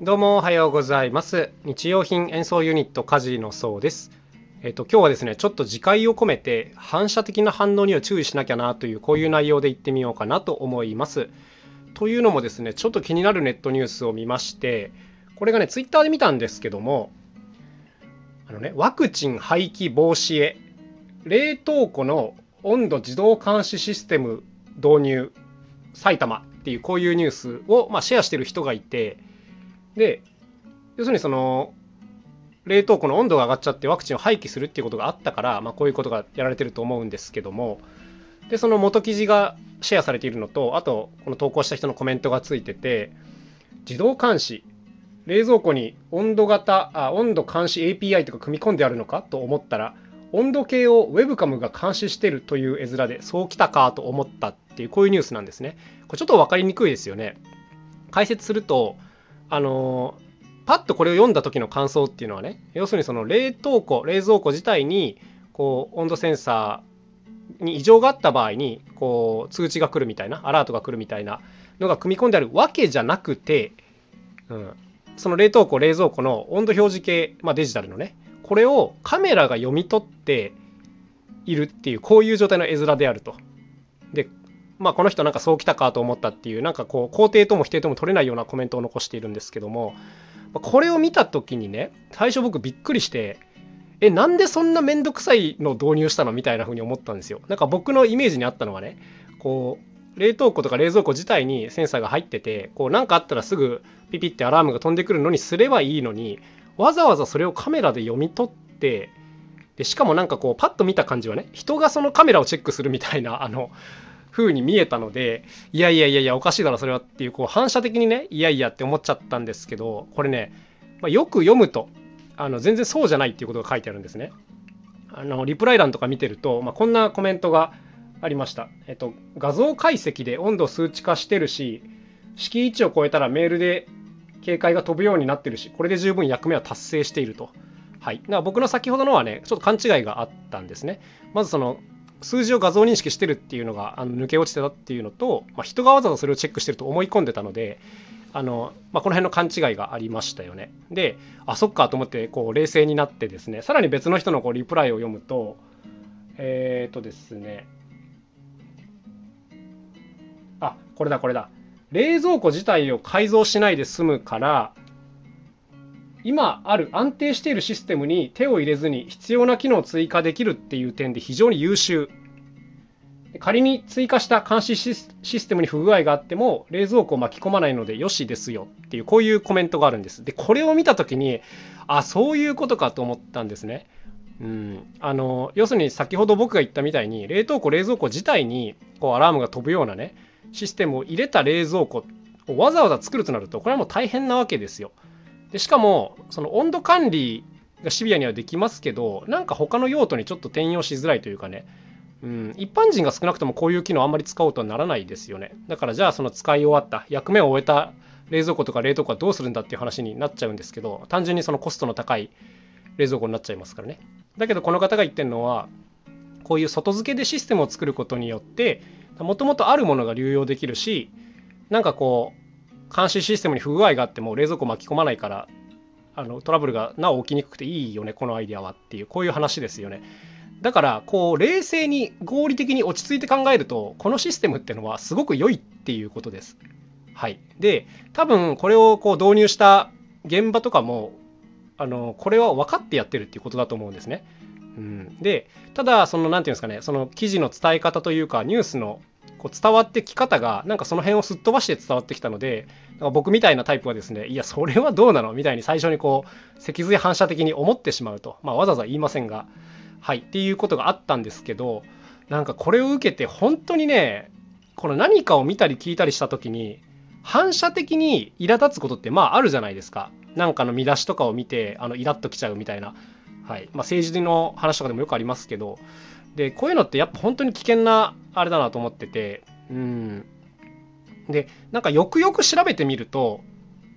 どうもおはようございます。日用品演奏ユニットカジのそうです。えっ、と今日はですねちょっと自戒を込めて反射的な反応には注意しなきゃなというこういう内容で言ってみようかなと思います。というのもですねちょっと気になるネットニュースを見ましてこれがねツイッターで見たんですけどもあのねワクチン廃棄防止へ冷凍庫の温度自動監視システム導入埼玉っていうこういうニュースを、まあ、シェアしてる人がいてで要するにその冷凍庫の温度が上がっちゃってワクチンを廃棄するっていうことがあったから、まあ、こういうことがやられてると思うんですけどもでその元記事がシェアされているのとあとこの投稿した人のコメントがついてて自動監視冷蔵庫に温度型あ温度監視 API とか組み込んであるのか？と思ったら温度計をウェブカムが監視してるという絵面でそうきたかと思ったっていうこういうニュースなんですね。これちょっと分かりにくいですよね。解説するとあのパッとこれを読んだ時の感想っていうのはね要するにその冷凍庫冷蔵庫自体にこう温度センサーに異常があった場合にこう通知が来るみたいなアラートが来るみたいなのが組み込んであるわけじゃなくて、うん、その冷凍庫冷蔵庫の温度表示計、まあ、デジタルのねこれをカメラが読み取っているっていうこういう状態の絵面であると。でまあ、この人なんかそうきたかと思ったっていうなんかこう肯定とも否定とも取れないようなコメントを残しているんですけどもこれを見た時にね最初僕びっくりしてえなんでそんなめんどくさいの導入したのみたいな風に思ったんですよ。なんか僕のイメージにあったのはねこう冷凍庫とか冷蔵庫自体にセンサーが入っててこう何かあったらすぐピピってアラームが飛んでくるのにすればいいのにわざわざそれをカメラで読み取ってでしかもなんかこうパッと見た感じはね人がそのカメラをチェックするみたいなあの風に見えたので、いやいやいやいや、おかしいだろ、それはっていう、こう、反射的にね、いやいやって思っちゃったんですけど、これね、まあ、よく読むと、あの全然そうじゃないっていうことが書いてあるんですね。あのリプライ欄とか見てると、まあ、こんなコメントがありました。えっと、画像解析で温度数値化してるし、敷位置を超えたらメールで警戒が飛ぶようになってるし、これで十分役目は達成していると。はい、だから僕の先ほどのはね、ちょっと勘違いがあったんですね。まずその数字を画像認識してるっていうのがあの抜け落ちてたっていうのと、まあ、人がわざわざそれをチェックしてると思い込んでたのであの、まあ、この辺の勘違いがありましたよね。であそっかと思ってこう冷静になってですねさらに別の人のこうリプライを読むとえっ、ー、とですねあこれだこれだ冷蔵庫自体を改造しないで済むから今ある安定しているシステムに手を入れずに必要な機能を追加できるっていう点で非常に優秀。仮に追加した監視システムに不具合があっても冷蔵庫を巻き込まないのでよしですよっていうこういうコメントがあるんです。でこれを見た時にあそういうことかと思ったんですね。うん、あの要するに先ほど僕が言ったみたいに冷凍庫冷蔵庫自体にこうアラームが飛ぶようなねシステムを入れた冷蔵庫をわざわざ作るとなるとこれはもう大変なわけですよ。でしかもその温度管理がシビアにはできますけどなんか他の用途にちょっと転用しづらいというかね。うん、一般人が少なくともこういう機能あんまり使おうとはならないですよね。だからじゃあその使い終わった役目を終えた冷蔵庫とか冷凍庫はどうするんだっていう話になっちゃうんですけど単純にそのコストの高い冷蔵庫になっちゃいますからね。だけどこの方が言ってるのはこういう外付けでシステムを作ることによってもともとあるものが流用できるしなんかこう監視システムに不具合があっても冷蔵庫巻き込まないからあのトラブルがなお起きにくくていいよねこのアイデアはっていうこういう話ですよね。だからこう冷静に合理的に落ち着いて考えるとこのシステムっていうのはすごく良いっていうことです。はい。で多分これをこう導入した現場とかもあのこれは分かってやってるっていうことだと思うんですね。うん、でただその何て言うんですかねその記事の伝え方というかニュースのこう伝わってき方がなんかその辺をすっ飛ばして伝わってきたのでなんか僕みたいなタイプはですねいやそれはどうなのみたいに最初にこう脊髄反射的に思ってしまうと、まあ、わざわざ言いませんがはいっていうことがあったんですけどなんかこれを受けて本当にねこの何かを見たり聞いたりした時に反射的に苛立つことってまああるじゃないですか。なんかの見出しとかを見てあのイラッときちゃうみたいな、はいまあ、政治の話とかでもよくありますけどでこういうのってやっぱ本当に危険なあれだなと思ってて。うん。でなんかよくよく調べてみると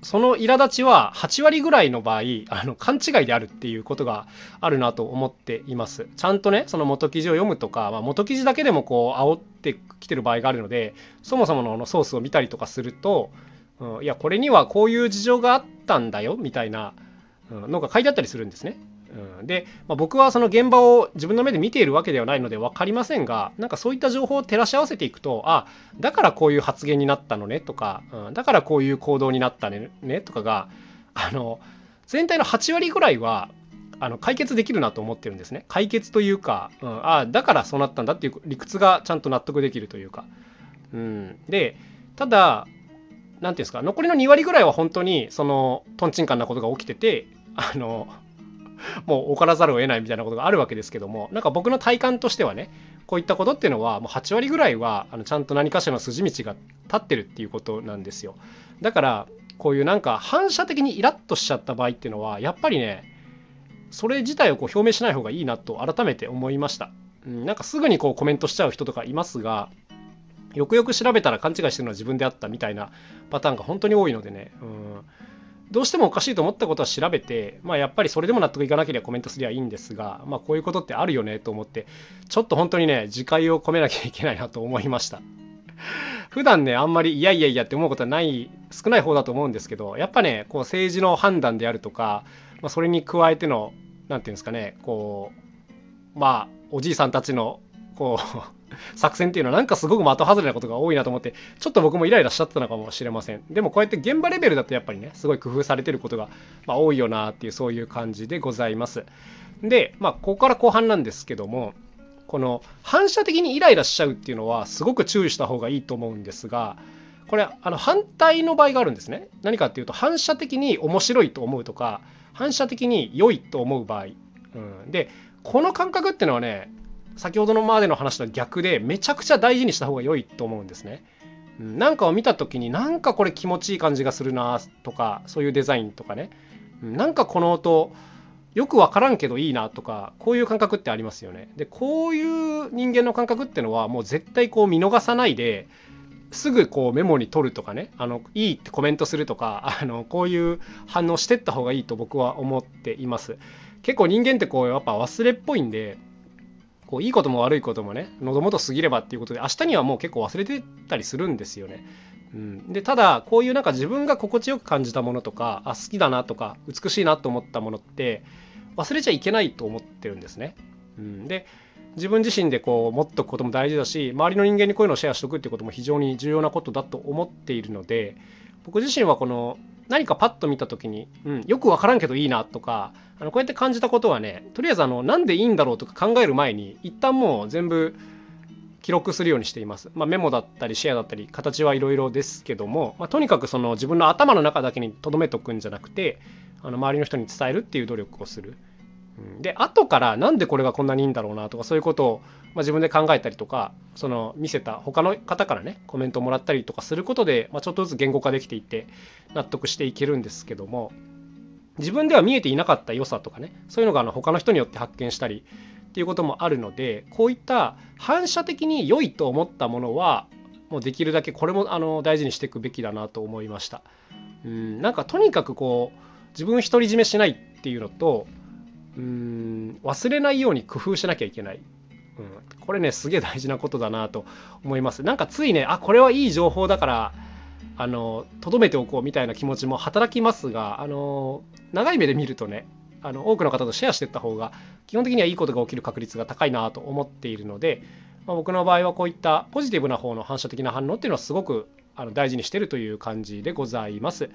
その苛立ちは8割ぐらいの場合あの勘違いであるっていうことがあるなと思っています。ちゃんとねその元記事を読むとか、まあ、元記事だけでもこう煽ってきてる場合があるのでそもそものソースを見たりとかするとうん、いやこれにはこういう事情があったんだよみたいなのが書いてあったりするんですね。うん、で、まあ、僕はその現場を自分の目で見ているわけではないので分かりませんがなんかそういった情報を照らし合わせていくとあだからこういう発言になったのねとか、うん、だからこういう行動になったねねとかがあの全体の8割ぐらいはあの解決できるなと思ってるんですね。解決というか、うん、あだからそうなったんだっていう理屈がちゃんと納得できるというか。うん、でただ何て言うんですか残りの2割ぐらいは本当にそのとんちんかんなことが起きててあの もう怒らざるを得ないみたいなことがあるわけですけどもなんか僕の体感としてはねこういったことっていうのはもう8割ぐらいはあのちゃんと何かしらの筋道が立ってるっていうことなんですよ。だからこういうなんか反射的にイラッとしちゃった場合っていうのはやっぱりねそれ自体をこう表明しない方がいいなと改めて思いました、うん、なんかすぐにこうコメントしちゃう人とかいますがよくよく調べたら勘違いしてるのは自分であったみたいなパターンが本当に多いのでね、うん、どうしてもおかしいと思ったことは調べて、まあ、やっぱりそれでも納得いかなければコメントすりゃいいんですが、まあ、こういうことってあるよねと思ってちょっと本当にね自戒を込めなきゃいけないなと思いました。普段ねあんまりいやいやいやって思うことはない少ない方だと思うんですけどやっぱねこう政治の判断であるとか、まあ、それに加えての何て言うんですかねこうまあおじいさんたちのこう作戦っていうのはなんかすごく的外れなことが多いなと思ってちょっと僕もイライラしちゃったのかもしれません。でもこうやって現場レベルだとやっぱりねすごい工夫されてることが、ま、多いよなっていうそういう感じでございます。でまあここから後半なんですけどもこの反射的にイライラしちゃうっていうのはすごく注意した方がいいと思うんですがこれあの反対の場合があるんですね。何かっていうと反射的に面白いと思うとか反射的に良いと思う場合、うん、でこの感覚っていうのはね先ほどのまでの話と逆でめちゃくちゃ大事にした方が良いと思うんですね。なんかを見た時になんかこれ気持ちいい感じがするなとかそういうデザインとかねなんかこの音よく分からんけどいいなとかこういう感覚ってありますよね。でこういう人間の感覚ってのはもう絶対こう見逃さないですぐこうメモに取るとかねあのいいってコメントするとか あのこういう反応してった方がいいと僕は思っています。結構人間ってこうやっぱ忘れっぽいんでこういいことも悪いこともね喉元過ぎればっていうことで明日にはもう結構忘れてたりするんですよね。うん、でただこういうなんか自分が心地よく感じたものとかあ好きだなとか美しいなと思ったものって忘れちゃいけないと思ってるんですね。うん、で自分自身でこう持っとくことも大事だし周りの人間にこういうのをシェアしておくっていうことも非常に重要なことだと思っているので僕自身はこの何かパッと見た時に、うん、よく分からんけどいいなとかあのこうやって感じたことはねとりあえずあのなんでいいんだろうとか考える前に一旦もう全部記録するようにしています、まあ、メモだったりシェアだったり形はいろいろですけども、まあ、とにかくその自分の頭の中だけに留めとくんじゃなくてあの周りの人に伝えるっていう努力をする。で後からなんでこれがこんなにいいんだろうなとかそういうことを、まあ、自分で考えたりとかその見せた他の方からねコメントをもらったりとかすることで、まあ、ちょっとずつ言語化できていって納得していけるんですけども自分では見えていなかった良さとかねそういうのがあの他の人によって発見したりっていうこともあるのでこういった反射的に良いと思ったものはもうできるだけこれもあの大事にしていくべきだなと思いました。うんなんかとにかくこう自分独り占めしないっていうのとうん忘れないように工夫しなきゃいけない、これねすげえ大事なことだなと思いますなんかついねあこれはいい情報だからあの留めておこうみたいな気持ちも働きますがあの長い目で見るとねあの多くの方とシェアしていった方が基本的にはいいことが起きる確率が高いなと思っているので、まあ、僕の場合はこういったポジティブな方の反射的な反応っていうのはすごくあの大事にしてるという感じでございます。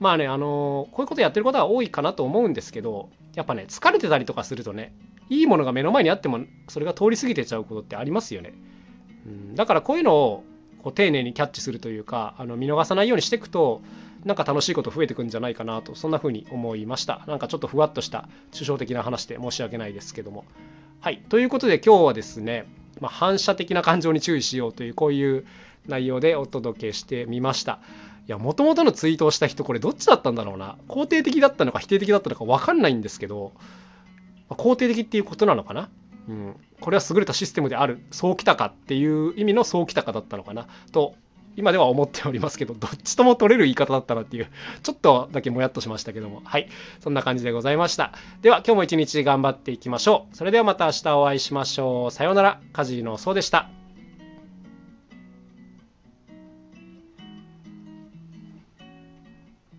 まあね、あのこういうことやってることは多いかなと思うんですけど、やっぱね、疲れてたりとかするとね、いいものが目の前にあっても、それが通り過ぎてちゃうことってありますよね。うん、だからこういうのをこう丁寧にキャッチするというか、あの見逃さないようにしていくと、なんか楽しいこと増えてくんじゃないかなと、そんな風に思いました。なんかちょっとふわっとした抽象的な話で申し訳ないですけども。はい。ということで今日はですね、まあ、反射的な感情に注意しようという、こういう内容でお届けしてみました。いや、もともとのツイートをした人、これどっちだったんだろうな。肯定的だったのか否定的だったのか分かんないんですけど、肯定的っていうことなのかな？うん、これは優れたシステムである、そうきたかっていう意味のそうきたかだったのかな？と、今では思っておりますけど、どっちとも取れる言い方だったなっていう、ちょっとだけもやっとしましたけども、はい、そんな感じでございました。では、今日も一日頑張っていきましょう。それではまた明日お会いしましょう。さようなら、カジノそうでした。